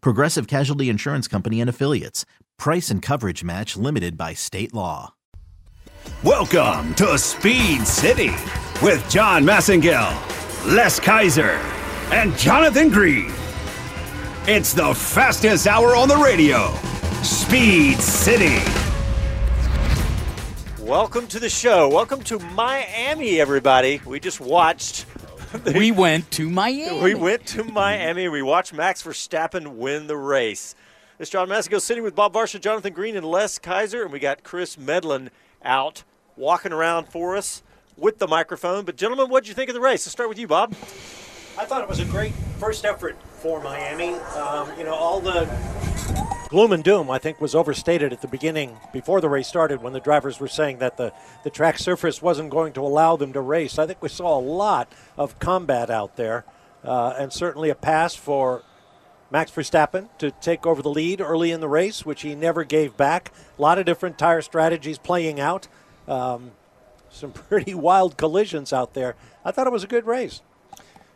Progressive Casualty Insurance Company and Affiliates. Price and coverage match limited by state law. Welcome to Speed City with John Massengill, Les Kaiser, and Jonathan Green. It's the fastest hour on the radio. Speed City. Welcome to the show. Welcome to Miami, everybody. We just watched. we went to Miami. We went to Miami. We watched Max Verstappen win the race. It's John Massico sitting with Bob Varsha, Jonathan Green, and Les Kaiser, and we got Chris Medland out walking around for us with the microphone. But gentlemen, what did you think of the race? Let's start with you, Bob. I thought it was a great first effort for Miami. Um, you know, all the gloom and doom, I think, was overstated at the beginning before the race started when the drivers were saying that the, the track surface wasn't going to allow them to race. I think we saw a lot of combat out there, uh, and certainly a pass for Max Verstappen to take over the lead early in the race, which he never gave back. A lot of different tire strategies playing out. Um, some pretty wild collisions out there. I thought it was a good race.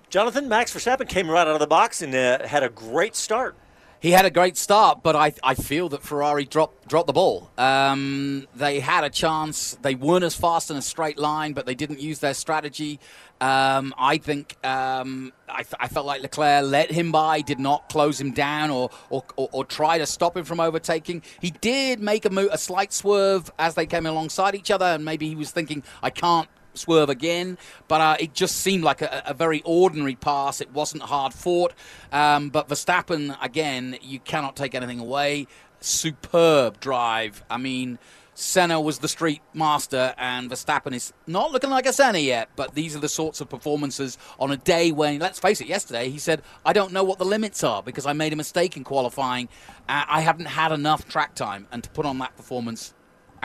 Jonathan, Max Verstappen came right out of the box and uh, had a great start. He had a great start, but I, I feel that Ferrari dropped dropped the ball. Um, they had a chance. They weren't as fast in a straight line, but they didn't use their strategy. Um, I think um, I, I, felt like Leclerc let him by, did not close him down or, or, or, or try to stop him from overtaking. He did make a, mo- a slight swerve as they came alongside each other, and maybe he was thinking, I can't swerve again, but uh, it just seemed like a, a, very ordinary pass. It wasn't hard fought, um, but Verstappen again, you cannot take anything away. Superb drive. I mean, Senna was the street master, and Verstappen is not looking like a Senna yet. But these are the sorts of performances on a day when, let's face it, yesterday he said, "I don't know what the limits are because I made a mistake in qualifying. Uh, I haven't had enough track time, and to put on that performance,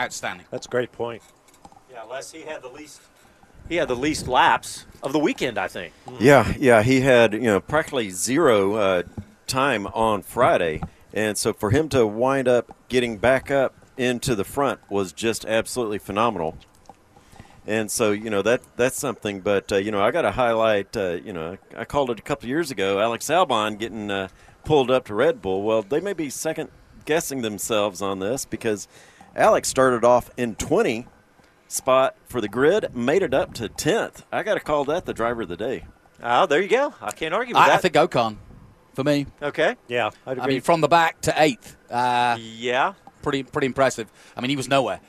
outstanding." That's a great point. Yeah, Les, he had the least he had the least laps of the weekend, I think. Yeah, yeah, he had you know practically zero uh, time on Friday, and so for him to wind up getting back up into the front was just absolutely phenomenal. And so you know that that's something, but uh, you know I got to highlight. Uh, you know I called it a couple years ago. Alex Albon getting uh, pulled up to Red Bull. Well, they may be second guessing themselves on this because Alex started off in 20 spot for the grid, made it up to 10th. I got to call that the driver of the day. Oh, there you go. I can't argue with I, that. I think Ocon for me. Okay. Yeah, I'd agree. I mean, from the back to eighth. Uh, yeah. Pretty, pretty impressive. I mean, he was nowhere.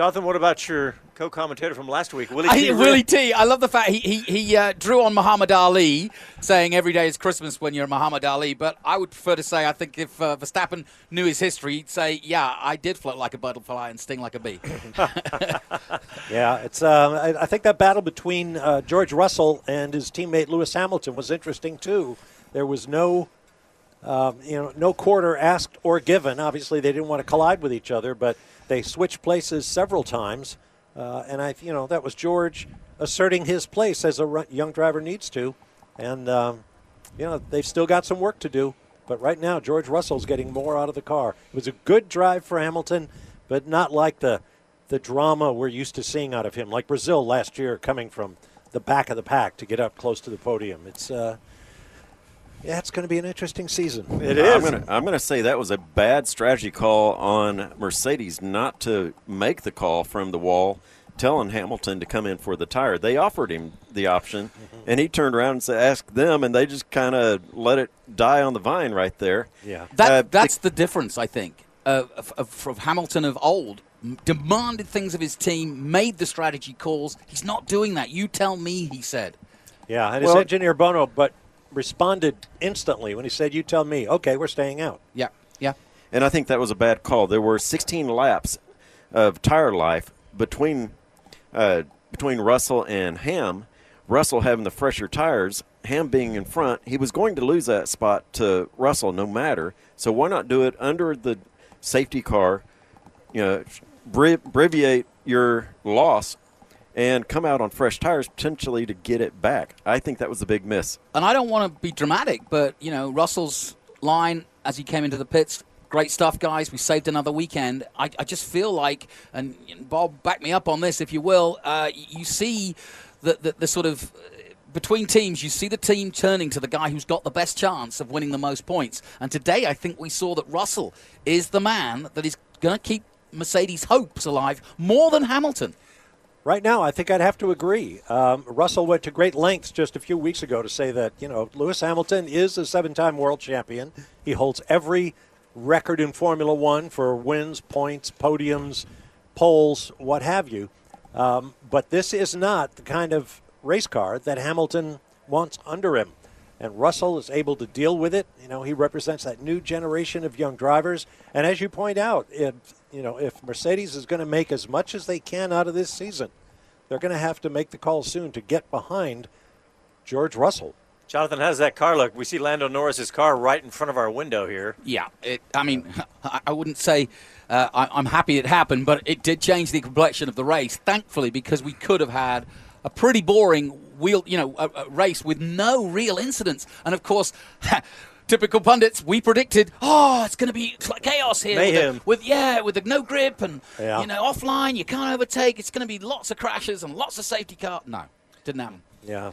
Jonathan, what about your co-commentator from last week, Willie T? I, Willie T. I love the fact he he, he uh, drew on Muhammad Ali, saying every day is Christmas when you're Muhammad Ali. But I would prefer to say I think if uh, Verstappen knew his history, he'd say, "Yeah, I did float like a butterfly and sting like a bee." yeah, it's. Uh, I, I, think that battle between uh, George Russell and his teammate Lewis Hamilton was interesting too. There was no. Um, you know, no quarter asked or given. Obviously, they didn't want to collide with each other, but they switched places several times, uh, and I, you know, that was George asserting his place as a young driver needs to, and um, you know they've still got some work to do. But right now, George Russell's getting more out of the car. It was a good drive for Hamilton, but not like the the drama we're used to seeing out of him, like Brazil last year, coming from the back of the pack to get up close to the podium. It's uh, yeah, it's going to be an interesting season. It is. I'm going, to, I'm going to say that was a bad strategy call on Mercedes not to make the call from the wall telling Hamilton to come in for the tire. They offered him the option, and he turned around and said, "Ask them," and they just kind of let it die on the vine right there. Yeah. That, Uh, that's the difference, I think, uh, of, of, of Hamilton of old. Demanded things of his team, made the strategy calls. He's not doing that. You tell me, he said. Yeah, and his Well- engineer Bono, but responded instantly when he said, "You tell me." Okay, we're staying out. Yeah, yeah. And I think that was a bad call. There were 16 laps of tire life between uh, between Russell and Ham. Russell having the fresher tires, Ham being in front, he was going to lose that spot to Russell no matter. So why not do it under the safety car? You know, abbreviate your loss and come out on fresh tires potentially to get it back. I think that was a big miss. And I don't want to be dramatic, but you know Russell's line as he came into the pits. Great stuff, guys. We saved another weekend. I, I just feel like, and Bob, back me up on this if you will. Uh, you see the, the, sort of uh, between teams, you see the team turning to the guy who's got the best chance of winning the most points. And today, I think we saw that Russell is the man that is going to keep Mercedes' hopes alive more than Hamilton. Right now, I think I'd have to agree. Um, Russell went to great lengths just a few weeks ago to say that, you know, Lewis Hamilton is a seven time world champion. He holds every record in Formula One for wins, points, podiums, poles, what have you. Um, but this is not the kind of race car that Hamilton wants under him. And Russell is able to deal with it. You know, he represents that new generation of young drivers. And as you point out, if, you know, if Mercedes is going to make as much as they can out of this season, they're going to have to make the call soon to get behind George Russell. Jonathan, how does that car look? We see Lando Norris's car right in front of our window here. Yeah, it, I mean, I I wouldn't say uh, I, I'm happy it happened, but it did change the complexion of the race. Thankfully, because we could have had a pretty boring wheel, you know, a, a race with no real incidents. And of course, typical pundits, we predicted, oh, it's going to be chaos here. with the- With, yeah, with the no grip and Yeah. you know offline, you can't overtake. It's going to be lots of crashes and lots of safety car. No, didn't happen. Yeah.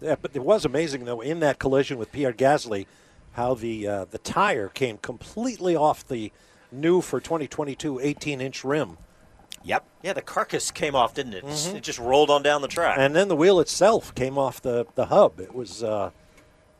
yeah, but it was amazing though in that collision with Pierre Gasly, how the uh, the tire came completely off the new for 2022 18-inch rim, Yep. Yeah, the carcass came off, didn't it? It just rolled on down the track. and then the wheel itself came off the the hub. It was uh,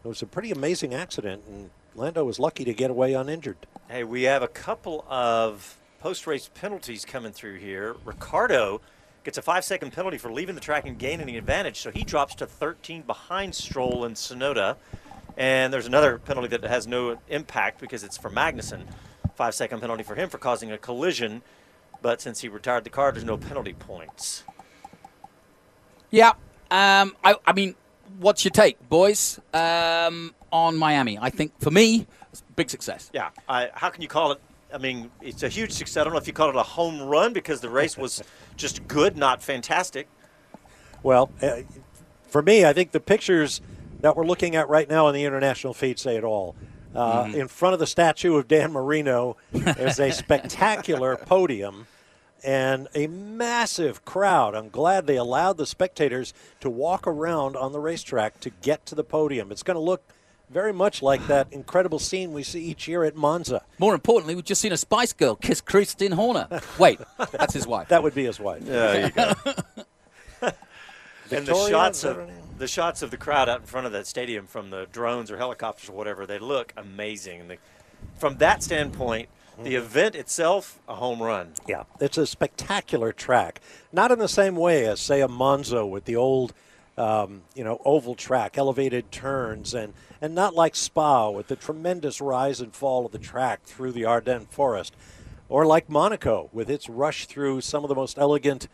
it was a pretty amazing accident, and Lando was lucky to get away uninjured. Hey, we have a couple of post race penalties coming through here. Ricciardo gets a five second penalty for leaving the track and gaining the advantage, so he drops to 13 behind Stroll and Tsunoda. And there's another penalty that has no impact because it's for Magnussen. Five second penalty for him for causing a collision, but since he retired the car, there's no penalty points. Yeah. Um, I, I mean, what's your take, boys, um, on Miami? I think for me, it's a big success. Yeah, I, how can you call it? I mean, it's a huge success. I don't know if you call it a home run because the race was just good, not fantastic. Well, uh, for me, I think the pictures that we're looking at right now on the international feed say it all. Uh, In front of the statue of Dan Marino is a spectacular podium and a massive crowd. I'm glad they allowed the spectators to walk around on the racetrack to get to the podium. It's going to look very much like that incredible scene we see each year at Monza. More importantly, we've just seen a Spice Girl kiss Christian Horner. Wait, that's his wife. That would be his wife. Yeah, there you go. and the shots of the shots of the crowd out in front of that stadium from the drones or helicopters or whatever, they look amazing. And the, from that standpoint, the event itself, a home run. Yeah, it's a spectacular track. Not in the same way as, say, a Monza with the old, um, you know, oval track, elevated turns, and and not like Spa with the tremendous rise and fall of the track through the Ardennes forest, or like Monaco with its rush through some of the most elegant.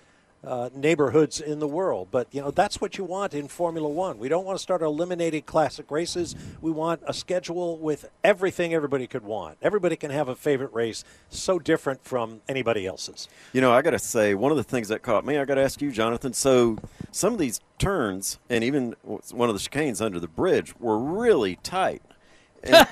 Uh, neighborhoods in the world, but you know that's what you want in Formula One. We don't want to start eliminating classic races. We want a schedule with everything everybody could want. Everybody can have a favorite race, so different from anybody else's. You know, I got to say, one of the things that caught me, I got to ask you, Jonathan. So, some of these turns and even one of the chicanes under the bridge were really tight. And,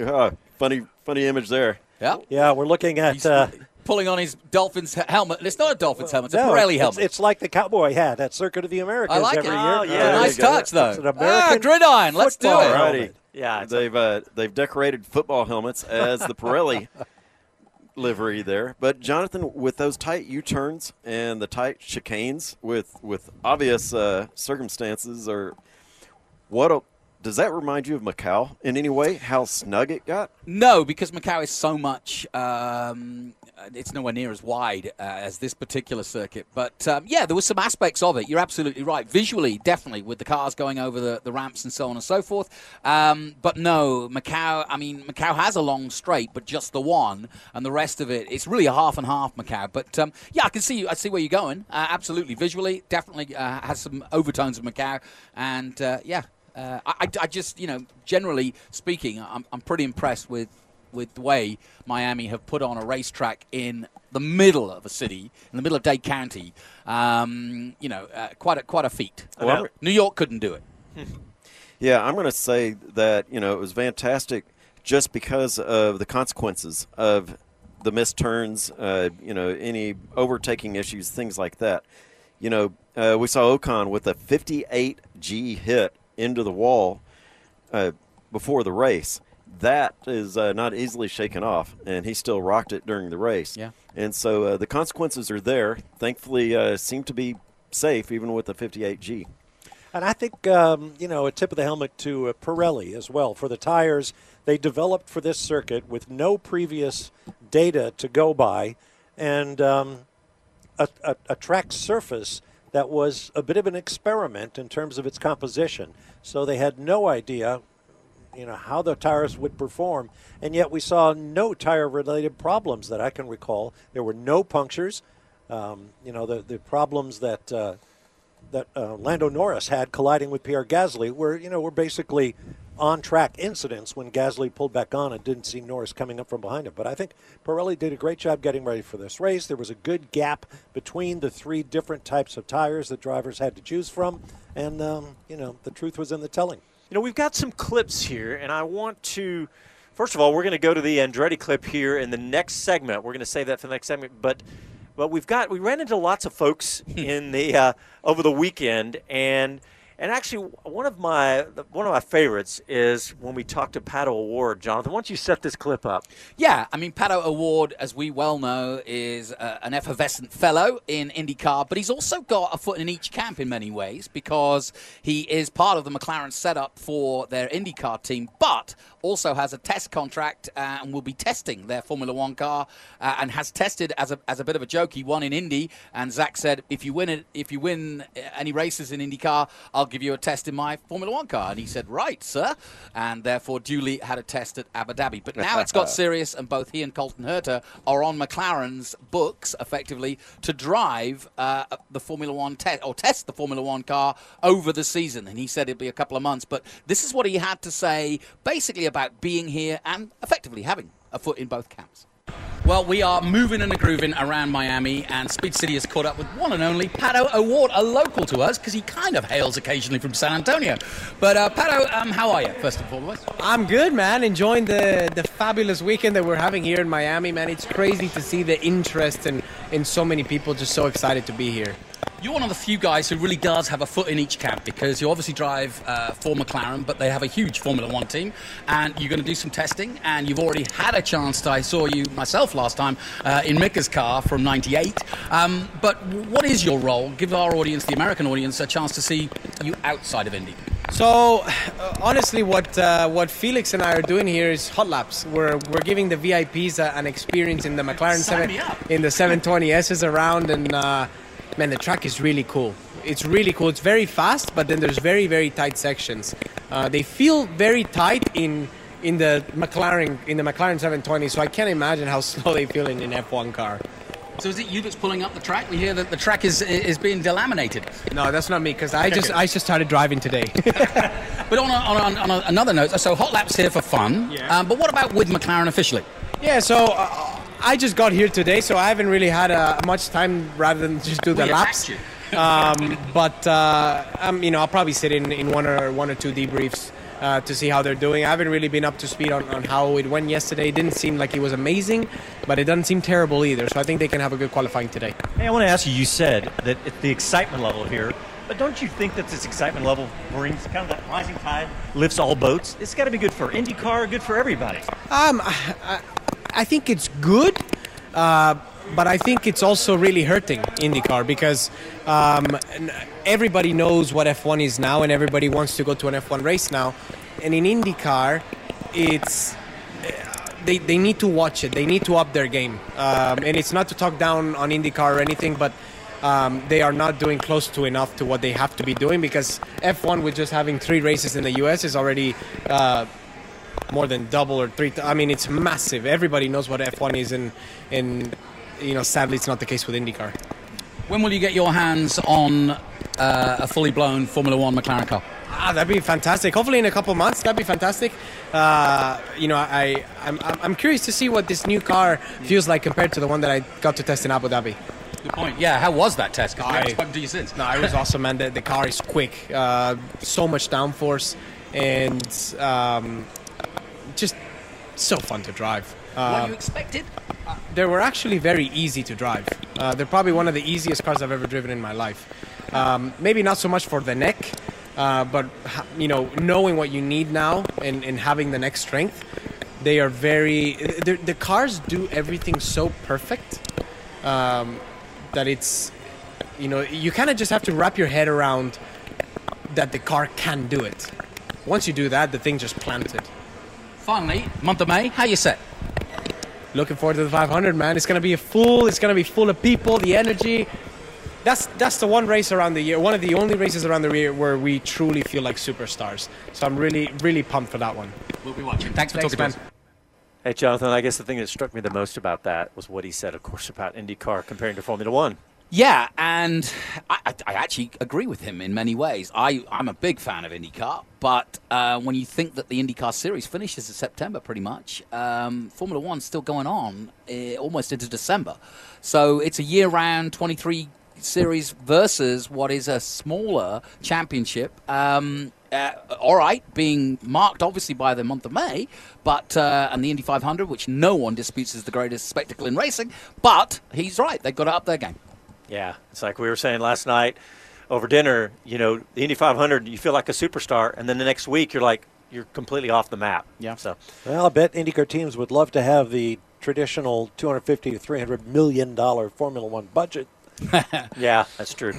Ah, funny, funny image there. Yeah. Yeah, we're looking at. Uh, pulling on his Dolphins he- helmet. It's not a Dolphins helmet, it's no, a Pirelli helmet. it's like the cowboy hat at Circuit of the Americas I like every it. year. Oh, yeah. nice you go. touch, though. It's an ah, American gridiron. Let's do it. helmet. Alrighty. Yeah, They've uh, they've decorated football helmets as the Pirelli livery there. But Jonathan, with those tight U-turns and the tight chicanes, with with obvious uh, circumstances, or what a, does that remind you of Macau in any way? How snug it got? No, because Macau is so much. Um, it's nowhere near as wide uh, as this particular circuit. But um, yeah, there were some aspects of it. You're absolutely right. Visually, definitely, with the cars going over the, the ramps and so on and so forth. Um, but no, Macau, I mean, Macau has a long straight, but just the one, and the rest of it, it's really a half and half Macau. But um, yeah, I can see I see where you're going. Uh, absolutely. Visually, definitely uh, has some overtones of Macau. And uh, yeah, uh, I, I just, you know, generally speaking, I'm, I'm pretty impressed with with the way Miami have put on a racetrack in the middle of a city, in the middle of Dade County. Um, you know, uh, quite a quite a feat. Well, New York couldn't do it. Yeah, I'm going to say that you know it was fantastic just because of the consequences of the missed turns, uh, you know, any overtaking issues, things like that. You know, uh, we saw Ocon with a 58 G hit into the wall uh, before the race. That is uh, not easily shaken off, and he still rocked it during the race. Yeah. And so uh, the consequences are there. Thankfully, uh, seem to be safe even with the 58 G. And I think, um, you know, a tip of the helmet to uh, Pirelli as well for the tires they developed for this circuit with no previous data to go by and um, a, a, a track surface that was a bit of an experiment in terms of its composition. So they had no idea, you know, how the tires would perform, and yet we saw no tire-related problems that I can recall. There were no punctures. Um, you know, the the problems that uh, that uh, Lando Norris had colliding with Pierre Gasly were, you know, were basically on-track incidents when Gasly pulled back on and didn't see Norris coming up from behind him. But I think Pirelli did a great job getting ready for this race. There was a good gap between the three different types of tires that drivers had to choose from, and um, you know, the truth was in the telling. You know, we've got some clips here, and I want to. First of all, we're going to go to the Andretti clip here in the next segment. We're going to save that for the next segment, but but we've got we ran into lots of folks in the uh, over the weekend, and and actually one of my one of my favorites is when we talked to Pato O'Ward. Jonathan, why don't you set this clip up? Yeah, I mean, Pato O'Ward, as we well know, is uh, an effervescent fellow in IndyCar, but he's also got a foot in each camp in many ways because he is part of the McLaren setup for their IndyCar team, but also has a test contract uh, and will be testing their Formula One car uh, and has tested as a, as a bit of a joke. He won in Indy, and Zak said, if you win it, if you win uh, any races in IndyCar, I'll give you a test in my Formula One car. And he said, right, sir, and therefore duly had a test at Abu Dhabi. But now it's got serious, and both he and Colton Herta are on McLaren's books, effectively, to drive uh, the Formula One test or test the Formula One car over the season. And he said it'd be a couple of months. But this is what he had to say, basically about being here and effectively having a foot in both camps. Well, we are moving and grooving around Miami, and Speed City has caught up with one and only Pato O'Ward, a local to us, because he kind of hails occasionally from San Antonio. But uh, Pato, um, how are you, first and foremost? I'm good, man. Enjoying the, the fabulous weekend that we're having here in Miami, man. It's crazy to see the interest and in, in so many people just so excited to be here. You're one of the few guys who really does have a foot in each camp because you obviously drive uh, for McLaren, but they have a huge Formula One team, and you're going to do some testing. And you've already had a chance to. I saw you myself last time uh, in Mika's car from '98. Um, but what is your role? Give our audience, the American audience, a chance to see you outside of Indy. So, uh, honestly, what uh, what Felix and I are doing here is hot laps. We're we're giving the VIPs uh, an experience in the McLaren Sign 7 me up. in the 720s around, and uh, man, the track is really cool. It's really cool. It's very fast, but then there's very very tight sections. Uh, they feel very tight in in the McLaren in the McLaren 720, so I can't imagine how slow they feel in an F1 car. So is it you that's pulling up the track? We hear that the track is is being delaminated. No, that's not me because I just I just started driving today. But on, a, on, a, on a, another note, so hot laps here for fun. Yeah. Um, but what about with McLaren officially? Yeah, so uh, I just got here today, so I haven't really had uh, much time rather than just do the We laps. attacked um, but uh, um, you know, I'll probably sit in, in one or one or two debriefs uh, to see how they're doing. I haven't really been up to speed on, on how it went yesterday. It didn't seem like it was amazing, but it doesn't seem terrible either. So I think they can have a good qualifying today. Hey, I want to ask you. You said that it, the excitement level here, but don't you think that this excitement level brings kind of that rising tide lifts all boats? It's got to be good for IndyCar, good for everybody. Um, I, I think it's good, Uh, but I think it's also really hurting IndyCar because um, everybody knows what F1 is now, and everybody wants to go to an F1 race now. And in IndyCar, it's they, they need to watch it. They need to up their game. Um, and it's not to talk down on IndyCar or anything, but um, they are not doing close to enough to what they have to be doing because F1 with just having three races in the US is already uh, more than double or three. I mean, it's massive. Everybody knows what F1 is, and and you know, sadly, it's not the case with IndyCar. When will you get your hands on uh, a fully blown Formula One McLaren car? Ah, that'd be fantastic. Hopefully, in a couple months, that'd be fantastic. Uh, you know, I I'm, I'm curious to see what this new car feels like compared to the one that I got to test in Abu Dhabi. Good point. Yeah, how was that test? we haven't I- spoken to you since. No, it was awesome, man. The, the car is quick, uh, so much downforce, and um, just so fun to drive. What Uh, you expected? they were actually very easy to drive. Uh, they're probably one of the easiest cars I've ever driven in my life. Um, maybe not so much for the neck, uh, but you know, knowing what you need now and, and having the neck strength, they are very. The, the cars do everything so perfect um, that it's, you know, you kind of just have to wrap your head around that the car can do it. Once you do that, the thing just planted. Finally, month of May, how you set? Looking forward to the 500, man. It's gonna be a full. It's gonna be full of people. The energy. That's that's the one race around the year. One of the only races around the year where we truly feel like superstars. So I'm really really pumped for that one. We'll be watching. Thanks for Thanks, talking man. to us. Hey, Jonathan, I guess the thing that struck me the most about that was what he said, of course, about IndyCar comparing to Formula One. Yeah, and I, I, actually agree with him in many ways. I, I'm a big fan of IndyCar, but uh, when you think that the IndyCar series finishes in September pretty much, um, Formula One's still going on uh, almost into December. So it's a year round 23 series versus what is a smaller championship. Um, uh, all right, being marked obviously by the month of May, but uh, and the Indy 500, which no one disputes is the greatest spectacle in racing. But he's right; they've got to up their game. Yeah, it's like we were saying last night over dinner. You know, the Indy 500, you feel like a superstar, and then the next week you're like you're completely off the map. Yeah. So Well, I bet IndyCar teams would love to have the traditional 250 to 300 million dollar Formula One budget. yeah, that's true.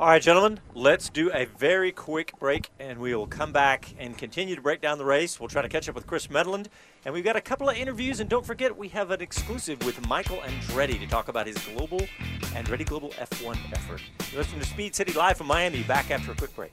All right, gentlemen, let's do a very quick break, and we will come back and continue to break down the race. We'll try to catch up with Chris Medland, and we've got a couple of interviews. And don't forget, we have an exclusive with Michael Andretti to talk about his global Andretti Global F1 effort. You're listening to Speed City live from Miami. Back after a quick break.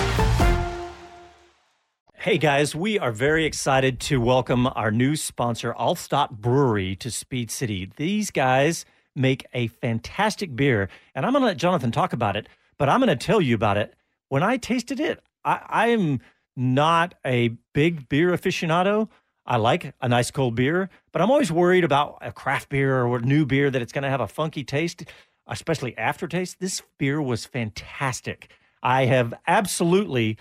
Hey guys, we are very excited to welcome our new sponsor, Altstadt Brewery, to Speed City. These guys make a fantastic beer, and I'm going to let Jonathan talk about it. but I'm going to tell you about it. When I tasted it, I am not a big beer aficionado. I like a nice cold beer, but I'm always worried about a craft beer or a new beer that it's going to have a funky taste, especially aftertaste. This beer was fantastic. I have absolutely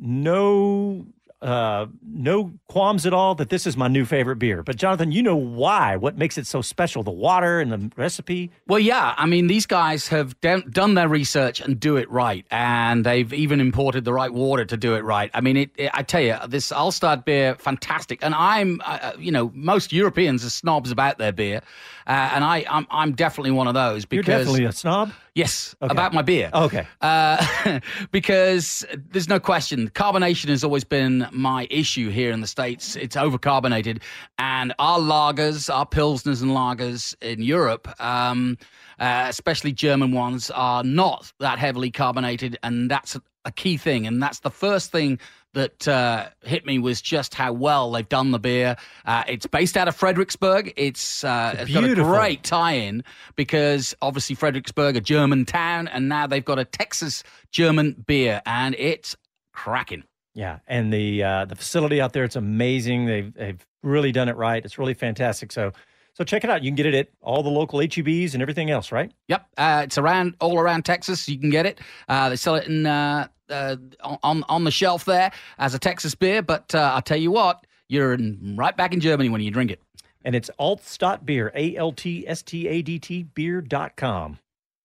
no uh, no qualms at all that this is my new favorite beer. But Jonathan, you know why? What makes it so special? The water and the recipe. Well, yeah. I mean, these guys have done, done their research and do it right, and they've even imported the right water to do it right. I mean, it, it, I tell you, this Altstadt beer, fantastic. And I'm, uh, uh you know, most Europeans are snobs about their beer, uh, and I, I'm, I'm definitely one of those because You're definitely a snob. Yes, Okay. about my beer. Okay. Uh, because there's no question, carbonation has always been my issue here in the States. It's overcarbonated. And our lagers, our Pilsners and lagers in Europe, um, uh, especially German ones, are not that heavily carbonated. And that's a, a key thing. And that's the first thing that uh, hit me was just how well they've done the beer. Uh, it's based out of Fredericksburg. It's, uh, it's got a great tie-in because obviously Fredericksburg, a German town, and now they've got a Texas German beer, and it's cracking. Yeah, and the uh, the facility out there, it's amazing. They've they've really done it right. It's really fantastic. So so check it out. You can get it at all the local HEBs and everything else, right? Yep, uh, it's around all around Texas. You can get it. Uh, they sell it in uh, uh, on on the shelf there as a Texas beer. But uh, I'll tell you what, you're in, right back in Germany when you drink it. And it's Altstadt Beer, A L T S T A D T beer.com.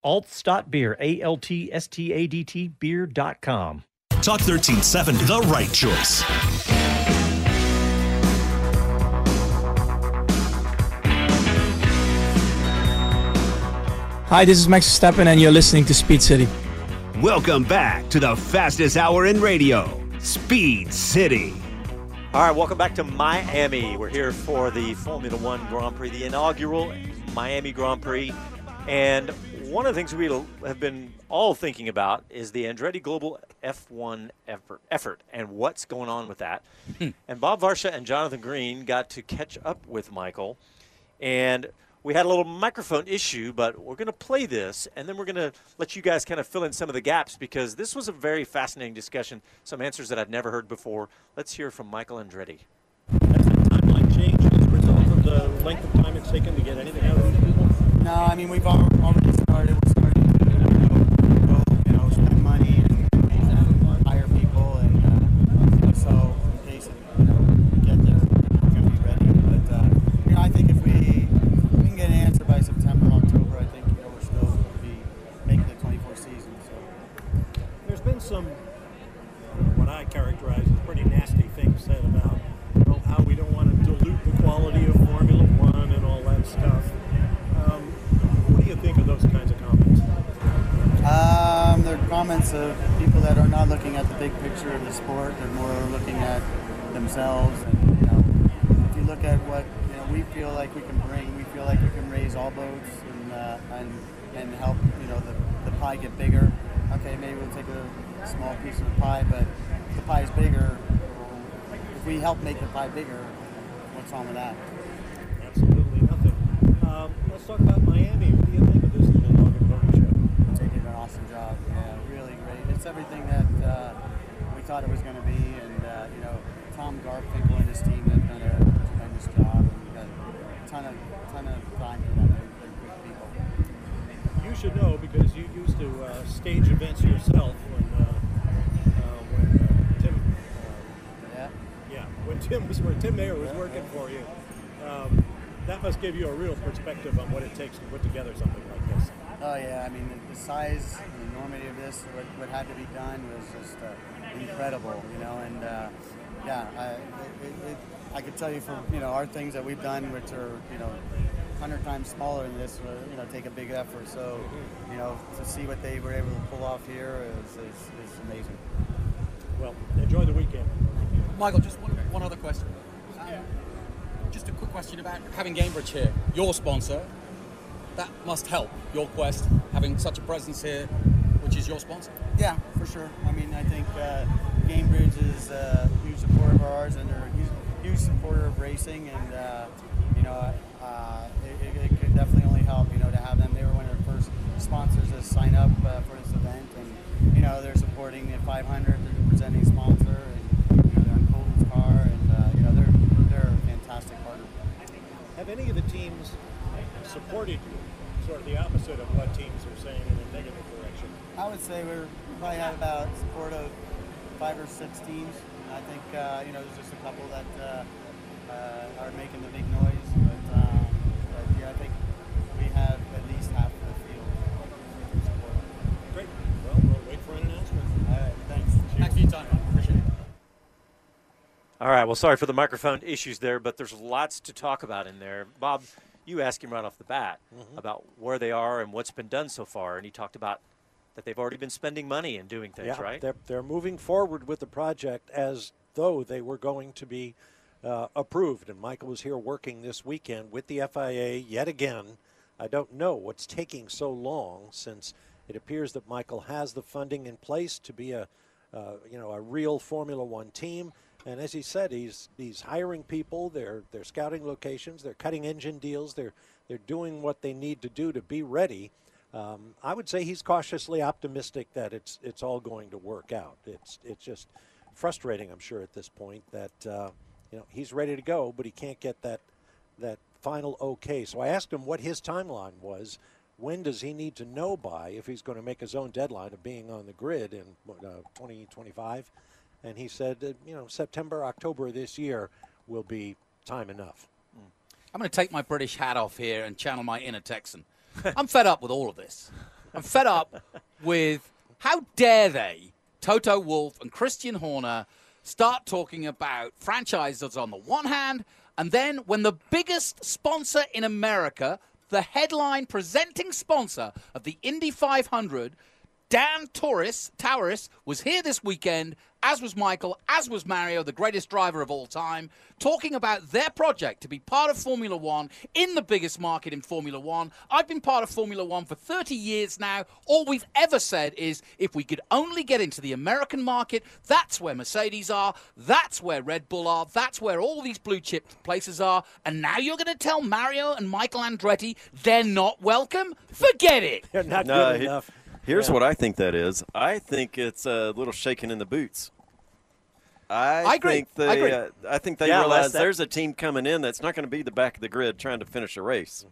Altstadt Beer, A L T S T A D T beer.com. Talk 1370, the right choice. Hi, this is Max Verstappen, and you're listening to Speed City. Welcome back to the fastest hour in radio, Speed City. All right, welcome back to Miami. We're here for the Formula One Grand Prix, the inaugural Miami Grand Prix. And one of the things we have been all thinking about is the Andretti Global F1 effort, effort and what's going on with that. Hmm. and Bob Varsha and Jonathan Green got to catch up with Michael. And we had a little microphone issue, but we're going to play this, and then we're going to let you guys kind of fill in some of the gaps because this was a very fascinating discussion. Some answers that I'd never heard before. Let's hear from Michael Andretti. Timeline change as a result of the length of time it's taken to get anything out of these people? No, I mean we've already started. We're starting to you know, go, you know spend money and hire people, and uh, you know, so in case it, you know we get there, we're gonna be ready. But uh, you know, I think if we, if we can get an answer by September, October, I think you know we're still going to be making the 24 season. So There's been some, what I characterize as pretty nasty things said about well, how we don't want to dilute the quality of Formula One and all that stuff. Um, what do you think of those kinds of comments? Um, they're comments of people that are not looking at the big picture of the sport. They're more looking at themselves. And you know, if you look at what you know, we feel like we can bring. We feel like we can raise all boats and uh, and and help you know the, the pie get bigger. Okay, maybe we'll take a small piece of the pie, but if the pie is bigger. If we help make the pie bigger, what's wrong with that? Absolutely nothing. Um, let's talk about Miami. What do you think of this little dog and pony show? They did an awesome job. Yeah, really great. It's everything that uh, we thought it was going to be, and uh, you know, Tom Garfinkel and his team have done a tremendous job. And we got a ton of ton of time for them. They're, they're good people. You should know because you used to uh, stage events yourself when, uh, uh, when uh, Tim. yeah. Yeah, when Tim was where Tim Mayer was working for you. Um, that must give you a real perspective on what it takes to put together something like this. Oh yeah, I mean the, the size, and the enormity of this, what, what had to be done was just uh, incredible, you know. And uh, yeah, I, it, it, it, I could tell you from you know our things that we've done, which are you know hundred times smaller than this, uh, you know, take a big effort. So you know to see what they were able to pull off here is, is, is amazing. Well, enjoy the weekend. Michael, just one, one other question. Um, just a quick question about having Gainbridge here, your sponsor. That must help your quest having such a presence here, which is your sponsor. Yeah, for sure. I mean, I think uh, Gainbridge is a huge supporter of ours, and they're a huge, huge supporter of racing. And uh, you know, uh, it, it- could definitely only help. You know, to have them. They were one of the first sponsors to sign up uh, for this event, and you know they're supporting the 500. They're presenting sponsor, and you know they're on Colton's car, and uh, you know they're they're a fantastic partner. Have any of the teams supported you? Sort of the opposite of what teams are saying in a negative direction. I would say we're probably had about support of five or six teams. I think uh, you know there's just a couple that uh, uh, are making the big noise, but, um, but yeah, I think we have at least half of the field support. Great. Well, we'll wait for an announcement. All right, thanks. Thanks for your time. Appreciate it. All right. Well, sorry for the microphone issues there, but there's lots to talk about in there. Bob, you asked him right off the bat Mhm. about where they are and what's been done so far, and he talked about that they've already been spending money and doing things, yeah, right? They're, they're moving forward with the project as though they were going to be uh, approved. And Michael was here working this weekend with the FIA yet again. I don't know what's taking so long since it appears that Michael has the funding in place to be a, uh, you know, a real Formula One team. And as he said, he's he's hiring people. They're they're scouting locations. They're cutting engine deals. They're they're doing what they need to do to be ready. Um, I would say he's cautiously optimistic that it's it's all going to work out. It's it's just frustrating, I'm sure, at this point that uh, you know he's ready to go, but he can't get that that final okay. So I asked him what his timeline was. When does he need to know by if he's going to make his own deadline of being on the grid in uh, 2025? And he said, that, you know, September, October this year will be time enough. I'm going to take my British hat off here and channel my inner Texan. I'm fed up with all of this. I'm fed up with how dare they, Toto Wolff and Christian Horner, start talking about franchises on the one hand, and then when the biggest sponsor in America, the headline presenting sponsor of the Indy 500, Dan Torres, Towriss, was here this weekend, as was Michael, as was Mario, the greatest driver of all time, talking about their project to be part of Formula One in the biggest market in Formula One. I've been part of Formula One for 30 years now. All we've ever said is if we could only get into the American market, that's where Mercedes are, that's where Red Bull are, that's where all these blue chip places are. And now you're going to tell Mario and Michael Andretti they're not welcome? Forget it. They're not No, good he- enough. Here's Yeah. what I think that is. I think it's a little shaking in the boots. I, I agree. think they. I agree. Uh, I think they Yeah, realize there's a team coming in that's not going to be the back of the grid trying to finish a race.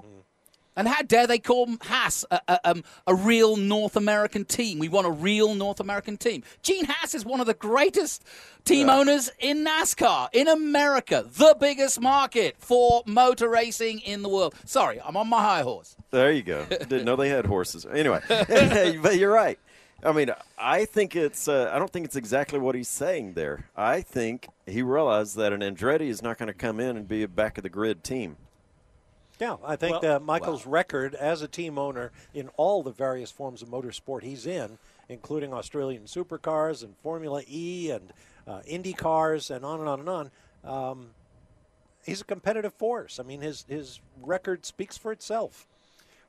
And how dare they call Haas a, a, um, a real North American team? We want a real North American team. Gene Haas is one of the greatest team owners in NASCAR, in America, the biggest market for motor racing in the world. Sorry, I'm on my high horse. There you go. Didn't know they had horses. Anyway, but you're right. I mean, I think it's. Uh, I don't think it's exactly what he's saying there. I think he realized that an Andretti is not going to come in and be a back of the grid team. Yeah, I think Well- uh, Michael's record as a team owner in all the various forms of motorsport he's in, including Australian supercars and Formula E and uh, Indy cars and on and on and on, um, he's a competitive force. I mean, his his record speaks for itself.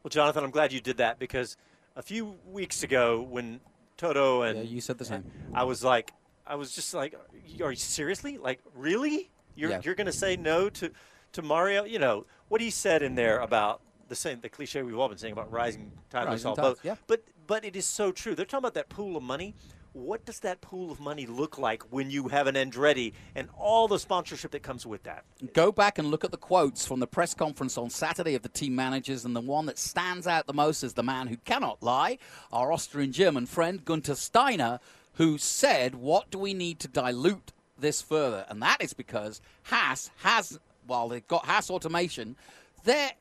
Well, Jonathan, I'm glad you did that because a few weeks ago when Toto and Yeah, you said the same. I was like, I was just like, are you seriously? Like, really? You're Yeah. you're going to say no to to Mario? You know what he said in there about the same the cliche we've all been saying about rising tide lifts Rising all boats. yeah. But but it is so true. They're talking about that pool of money. What does that pool of money look like when you have an Andretti and all the sponsorship that comes with that? Go back and look at the quotes from the press conference on Saturday of the team managers, and the one that stands out the most is the man who cannot lie, our Austrian German friend Guenther Steiner, who said, What do we need to dilute this further? And that is because Haas has, while they've got Haas automation, they're.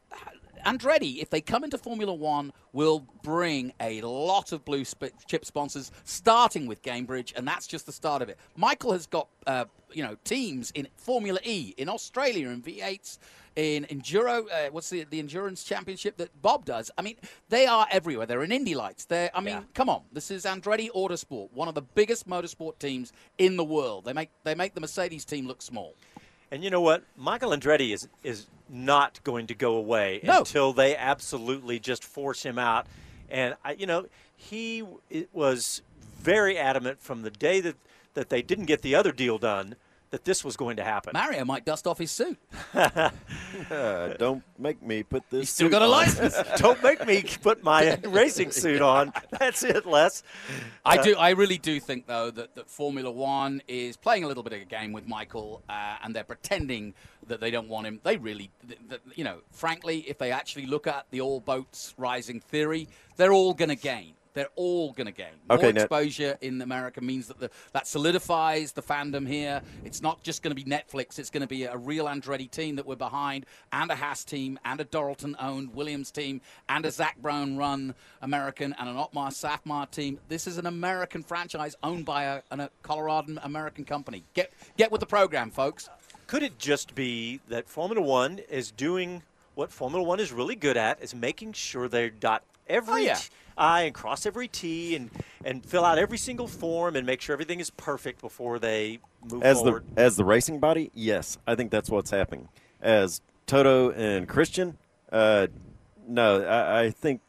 Andretti, if they come into Formula One, will bring a lot of blue sp- chip sponsors, starting with Gainbridge, and that's just the start of it. Michael has got, uh, you know, teams in Formula E, in Australia, in V8s, in enduro. Uh, what's the the endurance championship that Bob does? I mean, they are everywhere. They're in Indy Lights. They're, I mean, Yeah. come on. This is Andretti Autosport, one of the biggest motorsport teams in the world. They make they make the Mercedes team look small. And you know what? Michael Andretti is is not going to go away No. until they absolutely just force him out. And I, you know, he it was very adamant from the day that that they didn't get the other deal done that this was going to happen. Mario might dust off his suit. Uh, don't make me put this. still suit got a on. license. Don't make me put my racing suit on. That's it, Les. I Uh, do. I really do think, though, that, that Formula One is playing a little bit of a game with Michael, uh, and they're pretending that they don't want him. They really, th- th- you know, frankly, if they actually look at the all boats rising theory, they're all going to gain. They're all going to gain. More Okay, now- exposure in America means that the, that solidifies the fandom here. It's not just going to be Netflix. It's going to be a real Andretti team that we're behind, and a Haas team, and a Dorilton-owned Williams team, and a Zak Brown-run American, and an Otmar Szafnauer team. This is an American franchise owned by a, an- a Coloradan American company. Get get with the program, folks. Could it just be that Formula One is doing what Formula One is really good at, is making sure they dot every Oh, yeah. T- I and cross every T and, and fill out every single form and make sure everything is perfect before they move as forward? the as the racing body, yes, I think that's what's happening. As Toto and Christian, uh, no, I, I think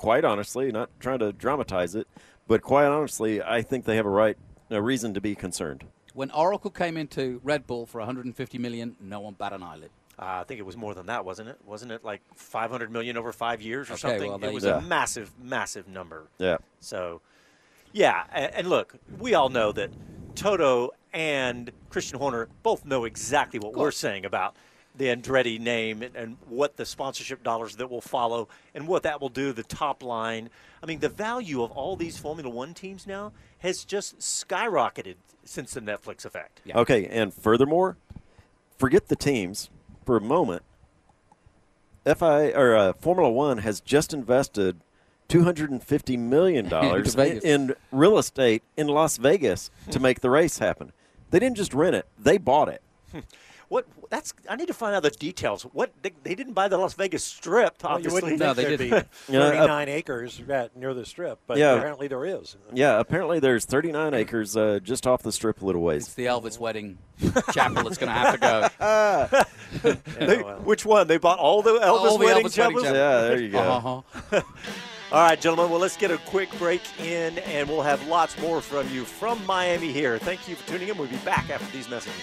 quite honestly, not trying to dramatize it, but quite honestly, I think they have a right, a reason to be concerned. When Oracle came into Red Bull for 150 million, no one bat an eyelid. Uh, I think it was more than that, wasn't it? Wasn't it like 500 million over five years or Okay, something? well, it was go. a massive, massive number. Yeah. So, yeah, and, and look, we all know that Toto and Christian Horner both know exactly what we're saying about the Andretti name and, and what the sponsorship dollars that will follow and what that will do to the top line. I mean, the value of all these Formula One teams now has just skyrocketed since the Netflix effect. Okay, and furthermore, forget the teams for a moment. FI or uh, Formula One has just invested two hundred and fifty million dollars Vegas. in real estate in Las Vegas to make the race happen. They didn't just rent it; they bought it. What? That's. I need to find out the details. What? They, they didn't buy the Las Vegas Strip, Well, you obviously. wouldn't think there'd be You know, uh, 39 acres right near the strip, but Yeah. apparently there is. Yeah, apparently there's 39 acres uh, just off the strip a little ways. It's the Elvis wedding chapel that's going to have to go. They- which one? They bought all the Elvis All the wedding Elvis wedding chapels? chapels. Yeah, there you go. Uh-huh. All right, gentlemen. Well, let's get a quick break in, and we'll have lots more from you from Miami here. Thank you for tuning in. We'll be back after these messages.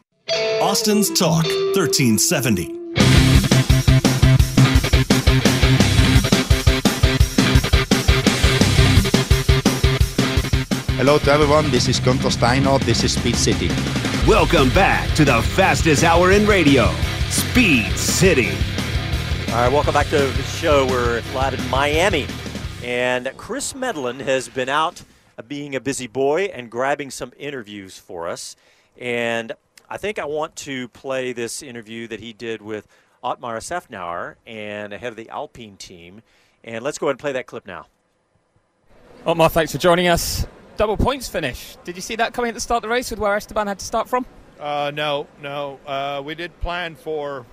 Austin's Talk 1370. Hello to everyone. This is Guenther Steiner. This is Speed City. Welcome back to the fastest hour in radio, Speed City. All right, welcome back to the show. We're live in Miami, and Chris Medland has been out uh, being a busy boy and grabbing some interviews for us. And I think I want to play this interview that he did with Otmar Szafnauer and ahead of the Alpine team. And let's go ahead and play that clip now. Otmar, thanks for joining us. Double points finish. Did you see that coming at the start of the race with where Esteban had to start from? Uh, no, no. Uh, we did plan for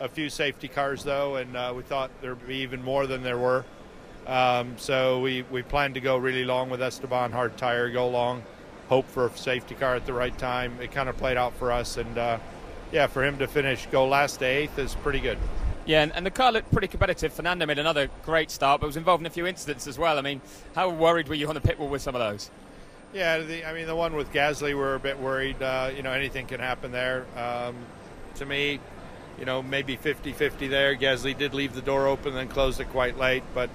a few safety cars, though, and uh, we thought there would be even more than there were. Um, so we, we planned to go really long with Esteban, hard tire, go long, hope for a safety car at the right time. It kind of played out for us, and uh, yeah, for him to finish, go last to eighth is pretty good. Yeah, and, and the car looked pretty competitive. Fernando made another great start, but was involved in a few incidents as well. I mean, how worried were you on the pit wall with some of those? Yeah, the, I mean, the one with Gasly, we're a bit worried. Uh, you know, anything can happen there. Um, to me, you know, maybe 50-50 there. Gasly did leave the door open, then closed it quite late, but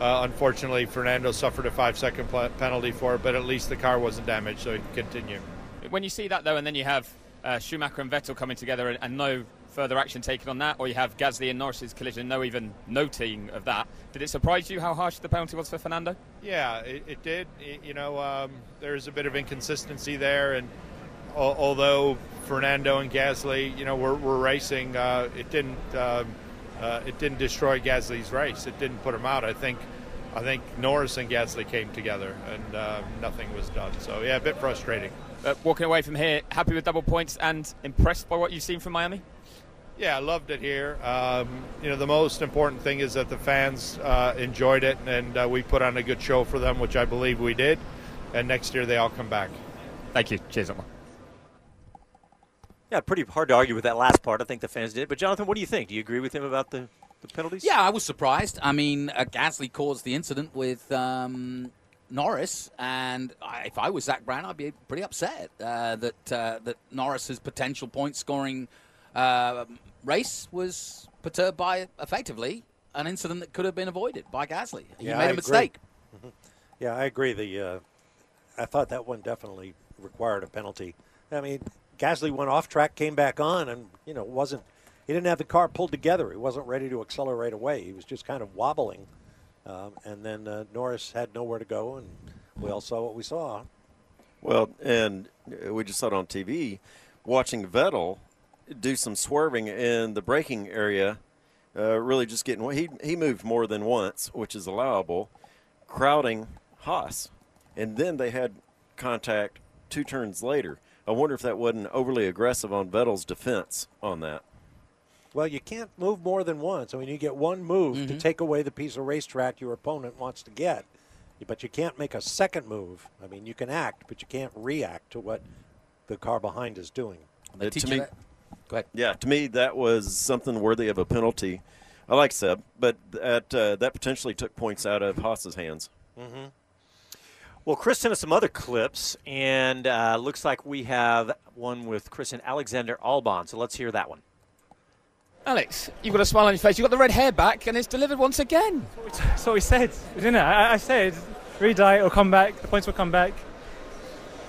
uh, unfortunately, Fernando suffered a five-second pl- penalty for it. But at least the car wasn't damaged, so he could continue. When you see that though, and then you have uh, Schumacher and Vettel coming together and, and no further action taken on that, or you have Gasly and Norris's collision, no even noting of that. Did it surprise you how harsh the penalty was for Fernando? Yeah, it, it did. It, you know, um, there's a bit of inconsistency there, and al- although Fernando and Gasly, you know, were, were racing, uh, it didn't um, uh, it didn't destroy Gasly's race. It didn't put him out. I think I think Norris and Gasly came together, and uh, nothing was done. So yeah, a bit frustrating. Uh, walking away from here, happy with double points and impressed by what you've seen from Miami. Yeah, I loved it here. Um, you know, the most important thing is that the fans uh, enjoyed it, and uh, we put on a good show for them, which I believe we did. And next year they all come back. Thank you. Cheers, Omar. Yeah, pretty hard to argue with that last part. I think the fans did. But Jonathan, what do you think? Do you agree with him about the, the penalties? Yeah, I was surprised. I mean, uh, Gasly caused the incident with um, Norris, and I, if I was Zak Brown, I'd be pretty upset uh, that uh, that Norris's potential point scoring uh, race was perturbed by effectively an incident that could have been avoided by Gasly. He Yeah, made I a agree. mistake. Mhm. Yeah, I agree. The uh, I thought that one definitely required a penalty. I mean, Gasly went off track, came back on, and you know wasn't. He didn't have the car pulled together. He wasn't ready to accelerate away. He was just kind of wobbling, um, and then uh, Norris had nowhere to go, and we all saw what we saw. Well, and we just saw it on TV, watching Vettel do some swerving in the braking area. Uh, really, just getting he he moved more than once, which is allowable, crowding Haas, and then they had contact two turns later. I wonder if that wasn't overly aggressive on Vettel's defense on that. Well, you can't move more than once. I mean, you get one move to Mhm. take away the piece of racetrack your opponent wants to get, but you can't make a second move. I mean, you can act, but you can't react to what the car behind is doing. Uh, to me, Yeah, to me that was something worthy of a penalty. I like Seb, but that uh, that potentially took points out of Haas's hands. Mm-hmm. Well, Chris sent us some other clips, and uh, looks like we have one with Chris and Alexander Albon. So let's hear that one. Alex, you've got a smile on your face. You've got the red hair back, and it's delivered once again. That's what we said, didn't it? I, I said, re-dye, it'll come back, the points will come back.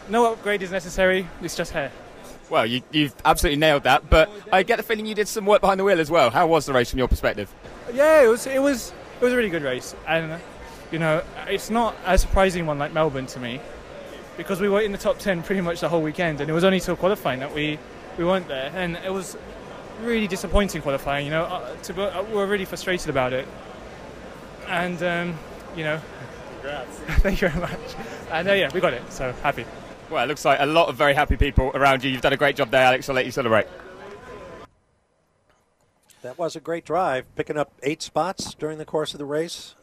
No upgrade is necessary, it's just hair. Well, you, you've absolutely nailed that, but I get the feeling you did some work behind the wheel as well. How was the race from your perspective? Yeah, it was, it was, it was a really good race, and you know, it's not a surprising one like Melbourne to me, because we were in the top ten pretty much the whole weekend, and it was only till qualifying that we, we weren't there, and it was really disappointing qualifying. You know, uh, to, be- uh, we were really frustrated about it, and um, you know, thank you very much, and uh, yeah, we got it, so happy. Well, it looks like a lot of very happy people around you. You've done a great job there, Alex. I'll let you celebrate. That was a great drive, picking up eight spots during the course of the race.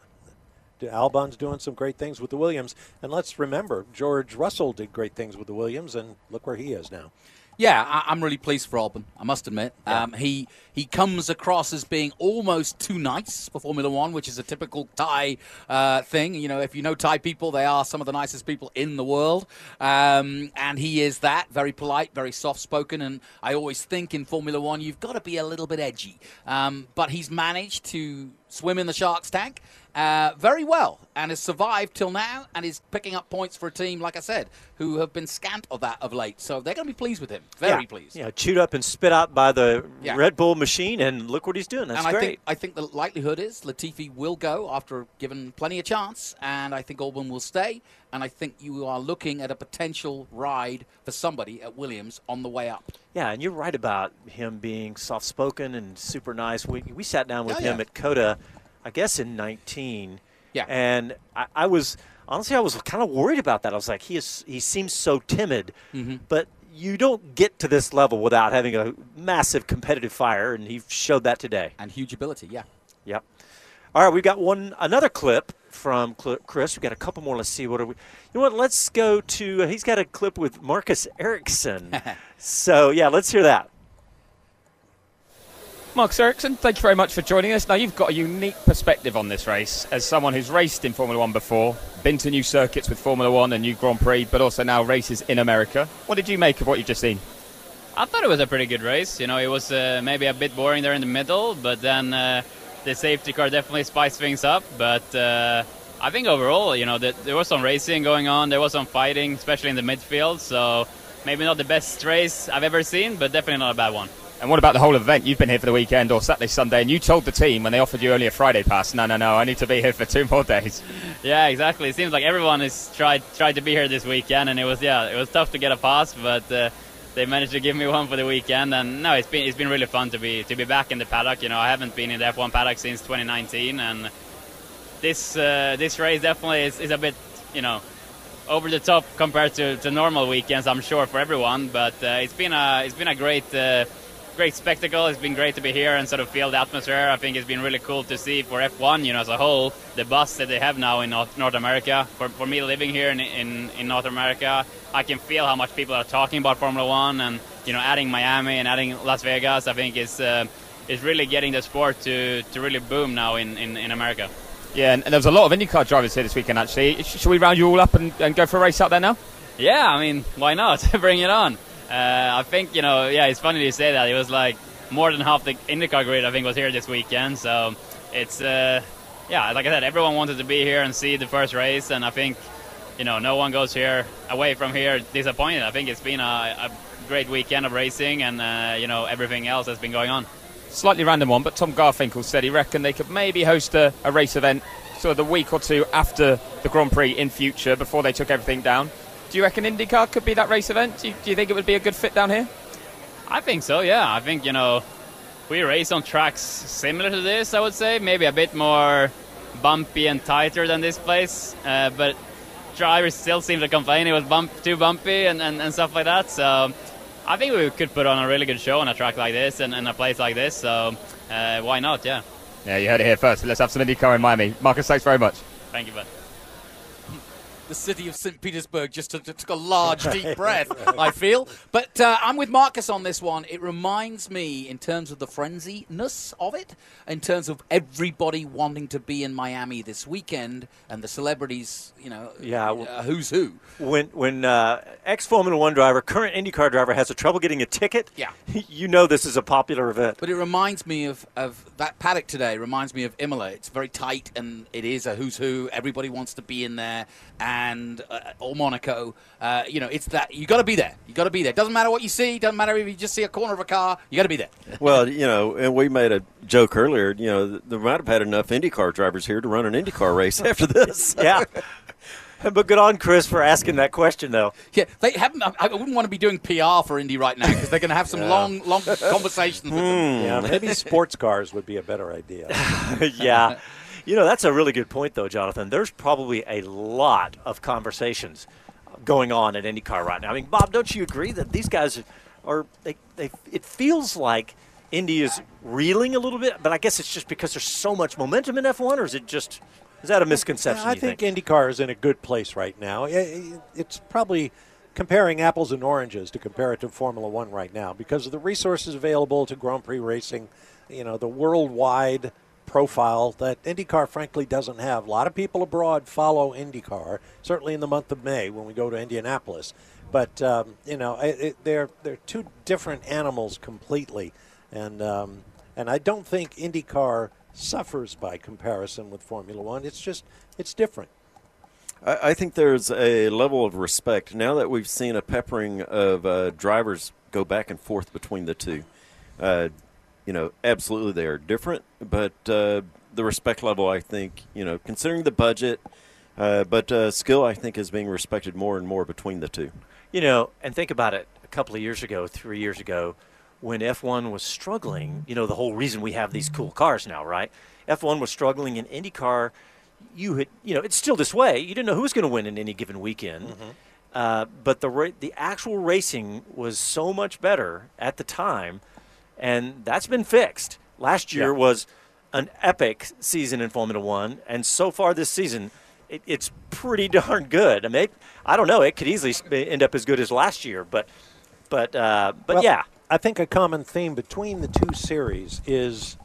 Albon's doing some great things with the Williams, and let's remember George Russell did great things with the Williams, and look where he is now. Yeah, I, I'm really pleased for Albon. I must admit, um, he he comes across as being almost too nice for Formula One, which is a typical Thai uh, thing. You know, if you know Thai people, they are some of the nicest people in the world, um, and he is that. Very polite, very soft spoken, and I always think in Formula One you've got to be a little bit edgy. Um, but he's managed to swim in the shark's tank uh, very well and has survived till now and is picking up points for a team, like I said, who have been scant of that of late. So they're going to be pleased with him. Very yeah. pleased. Yeah, chewed up and spit out by the Yeah. Red Bull machine, and look what he's doing. That's and I great. think I think the likelihood is Latifi will go after given plenty of chance, and I think Albon will stay. And I think you are looking at a potential ride for somebody at Williams on the way up. Yeah, and you're right about him being soft spoken and super nice. We, we sat down with Oh, him yeah. at COTA, I guess in 19. Yeah. And I, I was, honestly, I was kind of worried about that. I was like, he, is, he seems so timid. Mhm. But you don't get to this level without having a massive competitive fire, and he showed that today. And huge ability, yeah. Yep. All right, we've got one another clip from Chris. We've got a couple more. Let's see what are we. You know what? Let's go to. Uh, he's got a clip with Marcus Ericsson. so yeah, let's hear that. Marcus Ericsson, thank you very much for joining us. Now, you've got a unique perspective on this race as someone who's raced in Formula One before, been to new circuits with Formula One and new Grand Prix, but also now races in America. What did you make of what you've just seen? I thought it was a pretty good race. You know, it was uh, maybe a bit boring there in the middle, but then uh, the safety car definitely spiced things up. But uh, I think overall, you know, that there was some racing going on. There was some fighting, especially in the midfield. So maybe not the best race I've ever seen, but definitely not a bad one. And what about the whole event? You've been here for the weekend or Saturday, Sunday, and you told the team when they offered you only a Friday pass, no, no, no, I need to be here for two more days. Yeah, exactly. It seems like everyone has tried tried to be here this weekend, and it was yeah, it was tough to get a pass, but uh, they managed to give me one for the weekend. And no, it's been it's been really fun to be to be back in the paddock. You know, I haven't been in the F1 paddock since 2019, and this uh, this race definitely is, is a bit you know over the top compared to, to normal weekends. I'm sure for everyone, but uh, it's been a it's been a great. Uh, great spectacle. It's been great to be here and sort of feel the atmosphere. I think it's been really cool to see for F1, you know, as a whole, the bus that they have now in North, North America. For, for me living here in, in, in North America, I can feel how much people are talking about Formula One and, you know, adding Miami and adding Las Vegas, I think is, uh, is really getting the sport to, to really boom now in, in, in America. Yeah, and, and there was a lot of IndyCar drivers here this weekend, actually. Should we round you all up and, and go for a race out there now? Yeah, I mean, why not? Bring it on. Uh, I think you know, yeah, it's funny to say that. It was like more than half the IndyCar grid I think was here this weekend. So it's uh, yeah, like I said, everyone wanted to be here and see the first race, and I think you know no one goes here away from here disappointed. I think it's been a, a great weekend of racing, and uh, you know everything else has been going on. Slightly random one, but Tom Garfinkel said he reckoned they could maybe host a, a race event sort of the week or two after the Grand Prix in future before they took everything down. Do you reckon IndyCar could be that race event? Do you, do you, think it would be a good fit down here? I think so, yeah. I think, you know, we race on tracks similar to this, I would say. Maybe a bit more bumpy and tighter than this place. Uh, but drivers still seem to complain it was bump, too bumpy and, and, and, stuff like that. So I think we could put on a really good show on a track like this and, and a place like this. So uh, why not, yeah. Yeah, you heard it here first. Let's have some IndyCar in Miami. Marcus, thanks very much. Thank you, bud the city of St. Petersburg just took, took a large, deep breath, I feel. But uh, I'm with Marcus on this one. It reminds me, in terms of the frenziness of it, in terms of everybody wanting to be in Miami this weekend and the celebrities, you know, yeah, uh, who's who. When when uh, ex Formula One driver, current IndyCar driver has a trouble getting a ticket, yeah. you know this is a popular event. But it reminds me of, of that paddock today, reminds me of Imola. It's very tight and it is a who's who. Everybody wants to be in there. And and uh, or Monaco. Uh, you know, it's that you got to be there. You got to be there. Doesn't matter what you see. Doesn't matter if you just see a corner of a car. You got to be there. well, you know, and we made a joke earlier. You know, they might have had enough IndyCar drivers here to run an IndyCar race after this. yeah. But good on Chris for asking that question, though. Yeah, they haven't. I wouldn't want to be doing PR for Indy right now because they're going to have some yeah. long, long conversations with them. Hmm. Yeah, maybe sports cars would be a better idea. yeah. You know, that's a really good point, though, Jonathan. There's probably a lot of conversations going on at IndyCar right now. I mean, Bob, don't you agree that these guys are, they, they, it feels like Indy is reeling a little bit, but I guess it's just because there's so much momentum in F1, or is it just, is that a misconception? I think, think IndyCar is in a good place right now. It's probably comparing apples and oranges to compare it to Formula One right now because of the resources available to Grand Prix racing, you know, the worldwide profile that IndyCar frankly doesn't have. A lot of people abroad follow IndyCar, certainly in the month of May when we go to Indianapolis. But um, you know, it, it, they're they're two different animals completely, and um, and I don't think IndyCar suffers by comparison with Formula One. It's just it's different. I, I think there's a level of respect now that we've seen a peppering of uh, drivers go back and forth between the two. Uh, you know, absolutely they are different, but uh, the respect level, I think, you know, considering the budget, uh, but uh, skill, I think, is being respected more and more between the two. You know, and think about it. A couple of years ago, three years ago, when F1 was struggling, you know, the whole reason we have these cool cars now, right? F1 was struggling in IndyCar. You had, you know, it's still this way. You didn't know who was going to win in any given weekend. Mm-hmm. Uh, but the ra- the actual racing was so much better at the time and that's been fixed. Last year yeah. was an epic season in Formula One, and so far this season, it, it's pretty darn good. I mean, it, I don't know, it could easily end up as good as last year, but but uh, but well, yeah. I think a common theme between the two series is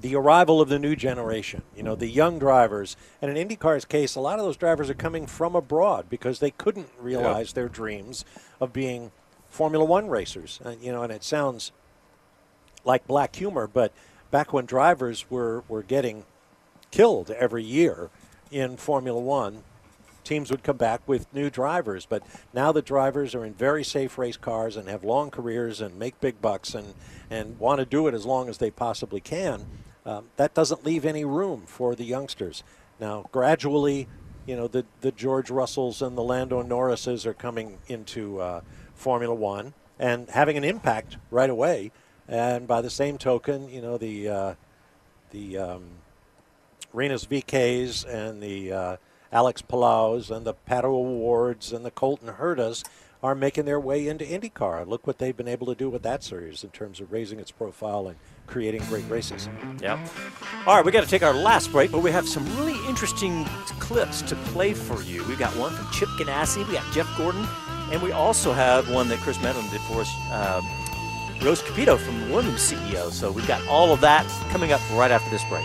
the arrival of the new generation. You know, the young drivers, and in IndyCar's case, a lot of those drivers are coming from abroad because they couldn't realize yep. their dreams of being Formula One racers. Uh, you know, and it sounds like black humor, but back when drivers were, were getting killed every year in Formula One, teams would come back with new drivers. But now the drivers are in very safe race cars and have long careers and make big bucks and, and want to do it as long as they possibly can. Um, that doesn't leave any room for the youngsters. Now, gradually, you know, the, the George Russells and the Lando Norrises are coming into uh, Formula One and having an impact right away. And by the same token, you know, the, uh, the um, Rinus VeeKays and the uh, Alex Palous and the Pato O'Wards and the Colton Hertas are making their way into IndyCar. Look what they've been able to do with that series in terms of raising its profile and creating great races. Yeah. All right, we got to take our last break, but we have some really interesting clips to play for you. We've got one from Chip Ganassi, we got Jeff Gordon, and we also have one that Chris Medland did for us, um, Jost Capito from Williams CEO. So we've got all of that coming up right after this break.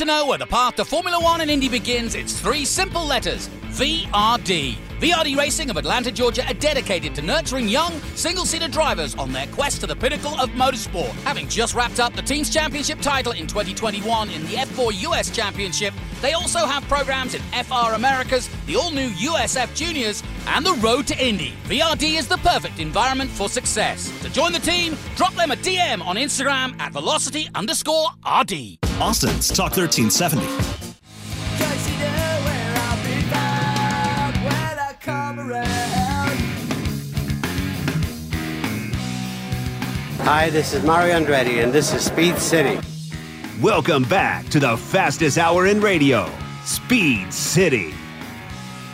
to know where the path to Formula One and Indy begins, it's three simple letters VRD. VRD Racing of Atlanta, Georgia are dedicated to nurturing young, single seater drivers on their quest to the pinnacle of motorsport. Having just wrapped up the Team's Championship title in 2021 in the F4 US Championship, they also have programs in FR Americas, the all new USF Juniors, and the Road to Indy. VRD is the perfect environment for success. To join the team, drop them a DM on Instagram at velocity underscore RD. Austin's Talk 1370. Hi, this is Mario Andretti, and this is Speed City. Welcome back to the fastest hour in radio, Speed City.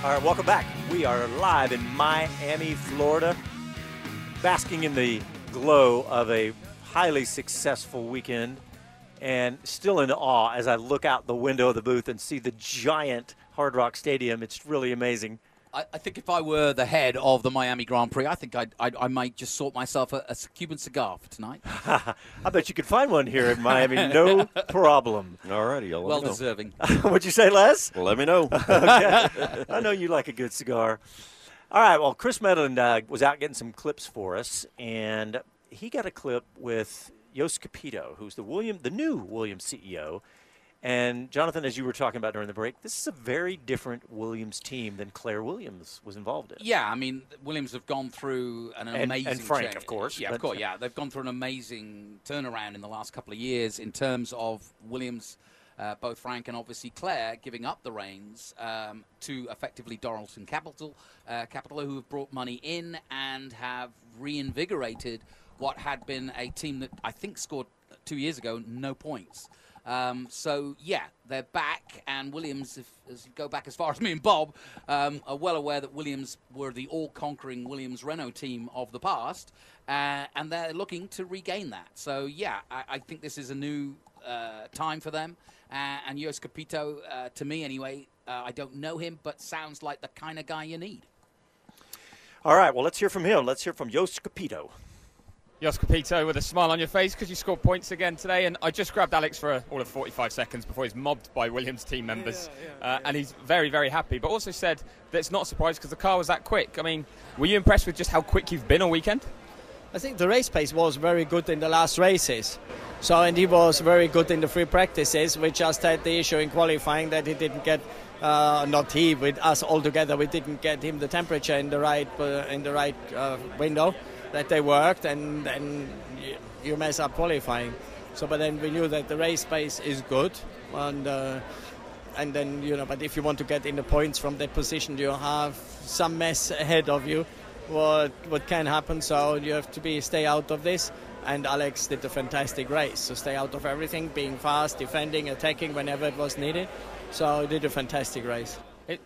All right, welcome back. We are live in Miami, Florida, basking in the glow of a highly successful weekend and still in awe as I look out the window of the booth and see the giant Hard Rock Stadium. It's really amazing. I, I think if I were the head of the Miami Grand Prix, I think I'd, I'd, I might just sort myself a, a Cuban cigar for tonight. I bet you could find one here in Miami, no problem. All righty, well know. deserving. What'd you say, Les? Well, let me know. okay. I know you like a good cigar. All right. Well, Chris Medland uh, was out getting some clips for us, and he got a clip with Jost Capito, who's the William, the new Williams CEO. And Jonathan, as you were talking about during the break, this is a very different Williams team than Claire Williams was involved in. Yeah, I mean, Williams have gone through an And- amazing and Frank, change. of course, Yeah, of course. Yeah, they've gone through an amazing turnaround in the last couple of years in terms of Williams. Uh, both Frank and obviously Claire giving up the reins um, to effectively Dorilton Capital, uh, Capital, who have brought money in and have reinvigorated what had been a team that I think scored two years ago no points. Um, so yeah, they're back, and Williams, if as you go back as far as me and Bob, um, are well aware that Williams were the all-conquering Williams Renault team of the past, uh, and they're looking to regain that. So yeah, I, I think this is a new uh, time for them. Uh, and Jost Capito, uh, to me anyway, uh, I don't know him, but sounds like the kind of guy you need. All right. Well, let's hear from him. Let's hear from Jost Capito. Jost Capito with a smile on your face because you scored points again today. And I just grabbed Alex for all of 45 seconds before he's mobbed by Williams team members. uh, and he's very, very happy. But also said that it's not a surprise because the car was that quick. I mean, were you impressed with just how quick you've been all weekend? I think the race pace was very good in the last races. So, and he was very good in the free practices. We just had the issue in qualifying that he didn't get uh, not he, with us all together, we didn't get him the temperature in the right uh, in the right uh, window that they worked, and then you, you mess up qualifying. So, but then we knew that the race pace is good, and uh, and then you know, but if you want to get in the points from that position, you have some mess ahead of you. What what can happen? So you have to be stay out of this. And Alex did a fantastic race, so stay out of everything, being fast, defending, attacking whenever it was needed. So he did a fantastic race.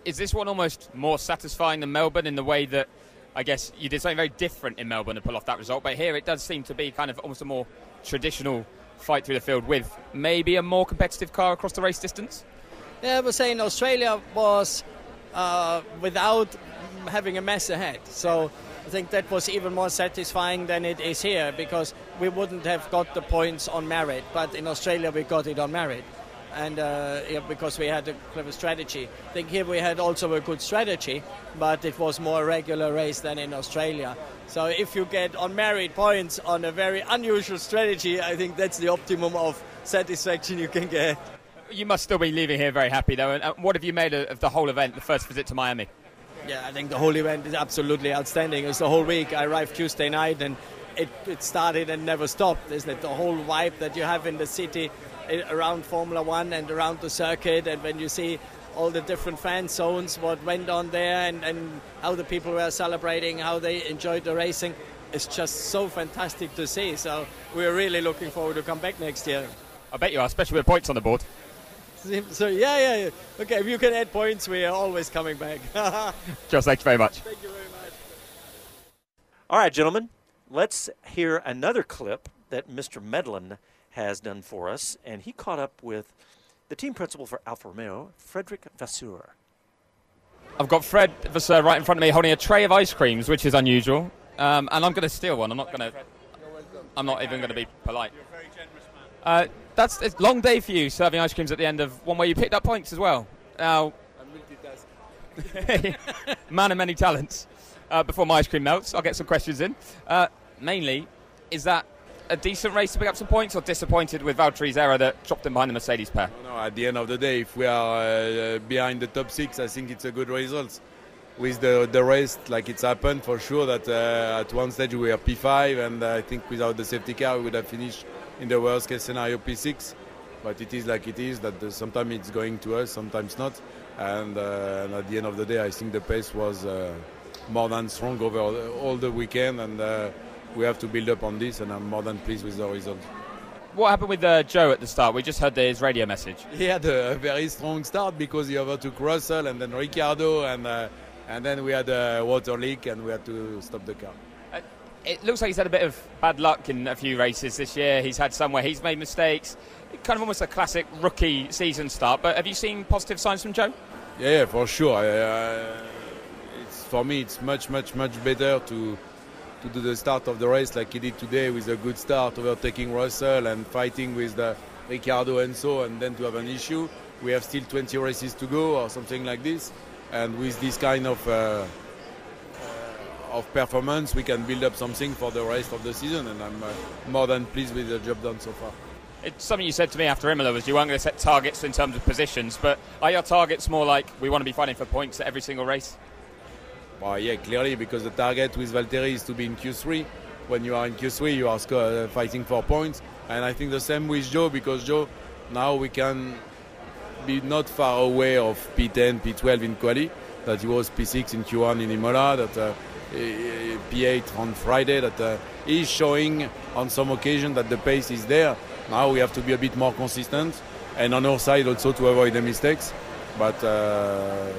Is this one almost more satisfying than Melbourne in the way that I guess you did something very different in Melbourne to pull off that result, but here it does seem to be kind of almost a more traditional fight through the field with maybe a more competitive car across the race distance? Yeah, was saying Australia was uh, without having a mess ahead. So I think that was even more satisfying than it is here because we wouldn't have got the points on merit, but in Australia we got it on merit. And uh, yeah, because we had a clever strategy. I think here we had also a good strategy, but it was more a regular race than in Australia. So if you get on merit points on a very unusual strategy, I think that's the optimum of satisfaction you can get. You must still be leaving here very happy, though. And uh, what have you made of the whole event, the first visit to Miami? Yeah, I think the whole event is absolutely outstanding. It's the whole week. I arrived Tuesday night and it, it started and never stopped. Isn't it? The whole vibe that you have in the city around Formula One and around the circuit, and when you see all the different fan zones, what went on there, and, and how the people were celebrating, how they enjoyed the racing, it's just so fantastic to see. So we're really looking forward to come back next year. I bet you are, especially with points on the board. So yeah, yeah, yeah. Okay, if you can add points, we are always coming back. Just thank you very much. Thank you very much. All right, gentlemen, let's hear another clip that Mr. Medland has done for us, and he caught up with the team principal for Alfa Romeo, Frédéric Vasseur. I've got Fred Vasseur right in front of me holding a tray of ice creams, which is unusual, um, and I'm going to steal one. I'm not going to. I'm not even going to be polite. Uh, that's it's a long day for you serving ice creams at the end of one where you picked up points as well. Now, man of many talents. Uh, before my ice cream melts, I'll get some questions in. Uh, mainly, is that a decent race to pick up some points, or disappointed with Valtteri's error that dropped him behind the Mercedes pair? No, at the end of the day, if we are uh, behind the top six, I think it's a good result. With the the race, like it's happened for sure that uh, at one stage we were P5, and I think without the safety car we would have finished in the worst case scenario P6. But it is like it is that uh, sometimes it's going to us, sometimes not. And, uh, and, at the end of the day, I think the pace was uh, more than strong over all the weekend, and uh, we have to build up on this. And I'm more than pleased with the result. What happened with uh, Zhou at the start? We just heard his radio message. He had a very strong start because he overtook Russell and then Ricciardo, and uh, and then we had a water leak and we had to stop the car it looks like he's had a bit of bad luck in a few races this year. He's had some where he's made mistakes. Kind of almost a classic rookie season start. But have you seen positive signs from Zhou? Yeah, yeah for sure. Uh, it's for me, it's much, much, much better to to do the start of the race like he did today with a good start, overtaking Russell and fighting with the Ricciardo and so, and then to have an issue. We have still 20 races to go or something like this, and with this kind of uh, of performance, we can build up something for the rest of the season, and I'm uh, more than pleased with the job done so far. It's something you said to me after Imola was you weren't going to set targets in terms of positions, but are your targets more like we want to be fighting for points at every single race? Well, yeah, clearly, because the target with Valtteri is to be in Q3. When you are in Q3, you are uh, fighting for points, and I think the same with Zhou because Zhou now we can be not far away of P10, P12 in quali. That he was P6 in Q1 in Imola. That uh, P8 on Friday that uh, is showing on some occasion that the pace is there. Now we have to be a bit more consistent and on our side also to avoid the mistakes. But uh,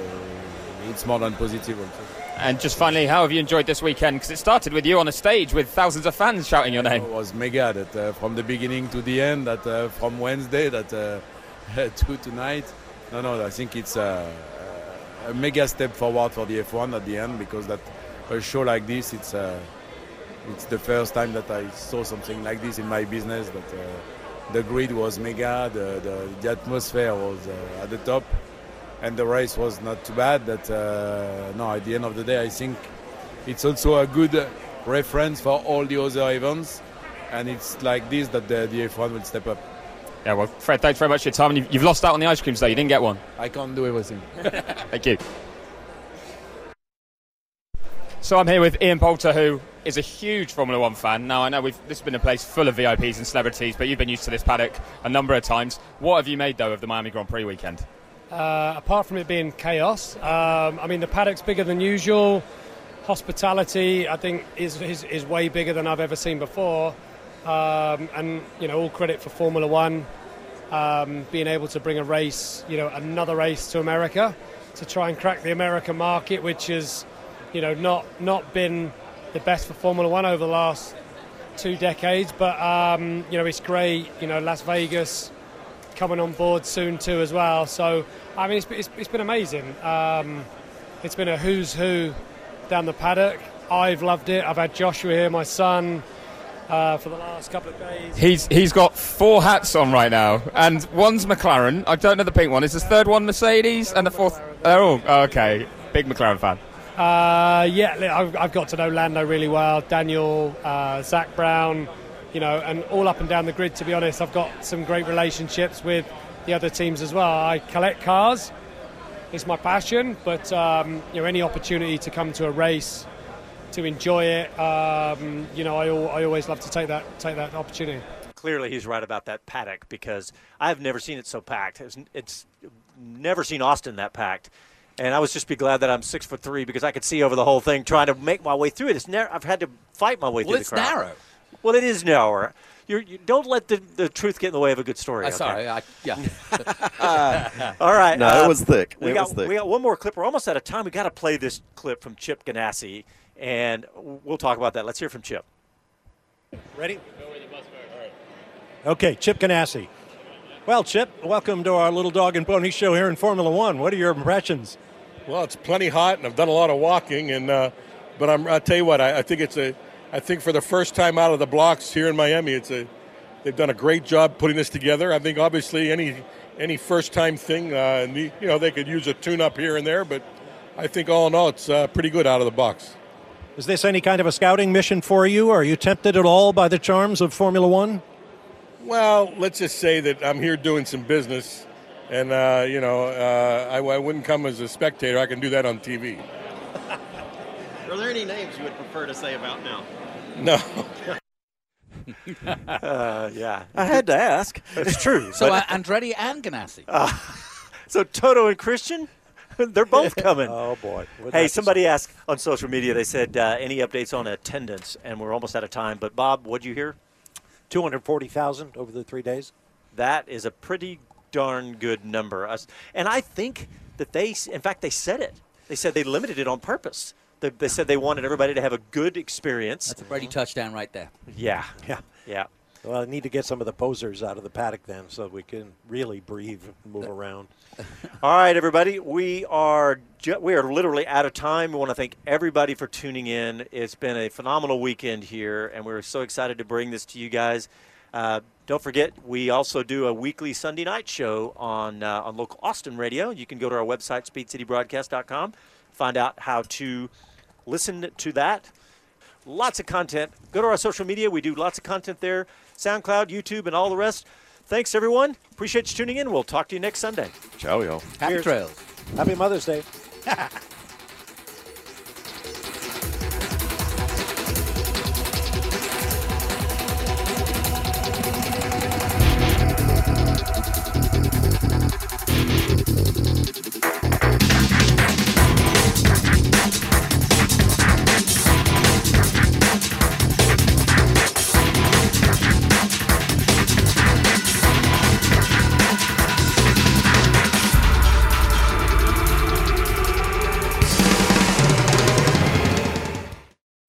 it's more than positive also. And just finally, how have you enjoyed this weekend? Because it started with you on a stage with thousands of fans shouting your name. It was mega that uh, from the beginning to the end, that uh, from Wednesday that uh, to tonight. No, no, I think it's a, a mega step forward for the F1 at the end because that a show like this, it's uh, it's the first time that I saw something like this in my business. That uh, the grid was mega, the the, the atmosphere was uh, at the top, and the race was not too bad. That uh, no, at the end of the day, I think it's also a good reference for all the other events, and it's like this that the, the F1 will step up. Yeah, well, Fred, thanks very much for your time. You've, you've lost out on the ice creams, though. You didn't get one. I can't do everything. Thank you. So I'm here with Ian Poulter, who is a huge Formula One fan. Now I know we've, this has been a place full of VIPs and celebrities, but you've been used to this paddock a number of times. What have you made though of the Miami Grand Prix weekend? Uh, apart from it being chaos, um, I mean the paddock's bigger than usual. Hospitality, I think, is, is, is way bigger than I've ever seen before. Um, and you know, all credit for Formula One um, being able to bring a race, you know, another race to America to try and crack the American market, which has, you know, not not been the best for Formula One over the last two decades. But um, you know, it's great. You know, Las Vegas coming on board soon too as well. So I mean, it's, it's, it's been amazing. Um, it's been a who's who down the paddock. I've loved it. I've had Joshua here, my son, uh, for the last couple of days. He's he's got four hats on right now, and one's McLaren. I don't know the pink one. Is the third one Mercedes, and the fourth? Oh, okay. Big McLaren fan. Uh, yeah, I've, I've got to know Lando really well. Daniel, uh, Zak Brown, you know, and all up and down the grid. To be honest, I've got some great relationships with the other teams as well. I collect cars; it's my passion. But um, you know, any opportunity to come to a race, to enjoy it, um, you know, I, I always love to take that take that opportunity. Clearly, he's right about that paddock because I've never seen it so packed. It's, it's never seen Austin that packed. And I was just be glad that I'm six foot three because I could see over the whole thing trying to make my way through it. It's narrow. I've had to fight my way Well, through it's the crowd. narrow. Well, it is narrower. You're, you don't let the, the truth get in the way of a good story. Uh, okay? sorry, I, yeah. All right. No, uh, it was thick. We It got was thick. we got one more clip. We're almost out of time. We got to play this clip from Chip Ganassi, and we'll talk about that. Let's hear from Chip. Ready? Okay, Chip Ganassi. Well, Chip, welcome to our little dog and pony show here in Formula One. What are your impressions? Well, it's plenty hot, and I've done a lot of walking. And uh, but I'm, I'll tell you what, I, I think it's a, I think for the first time out of the blocks here in Miami, it's a, they've done a great job putting this together. I think obviously any, any first time thing, uh, and the- you know, they could use a tune up here and there, but I think all in all, it's uh, pretty good out of the box. Is this any kind of a scouting mission for you? Are you tempted at all by the charms of Formula One? Well, let's just say that I'm here doing some business, and uh, you know, uh, I, I wouldn't come as a spectator. I can do that on TV. Are there any names you would prefer to say about now? No. uh, yeah, I had to ask. It's true. So uh, but- Andretti and Ganassi. Uh, so Toto and Christian, they're both coming. oh boy! Wouldn't Hey, that be somebody asked on social media. They said uh, any updates on attendance, and we're almost out of time. But Bob, what'd you hear? Two hundred forty thousand over the three days. That is a pretty darn good number. Us- And I think that they, in fact, they said it. They said they limited it on purpose. They, they said they wanted everybody to have a good experience. That's a Brady touchdown right there. Yeah, Yeah. yeah. Well, I need to get some of the posers out of the paddock then, so we can really breathe and move around. All right, everybody. We are ju- we are literally out of time. We want to thank everybody for tuning in. It's been a phenomenal weekend here, and we're so excited to bring this to you guys. Uh, don't forget, we also do a weekly Sunday night show on uh, on local Austin radio. You can go to our website, speedcitybroadcast.com, find out how to listen to that. Lots of content. Go to our social media. We do lots of content there SoundCloud, YouTube, and all the rest. Thanks, everyone. Appreciate you tuning in. We'll talk to you next Sunday. Ciao, y'all. Happy Cheers. trails. Happy Mother's Day.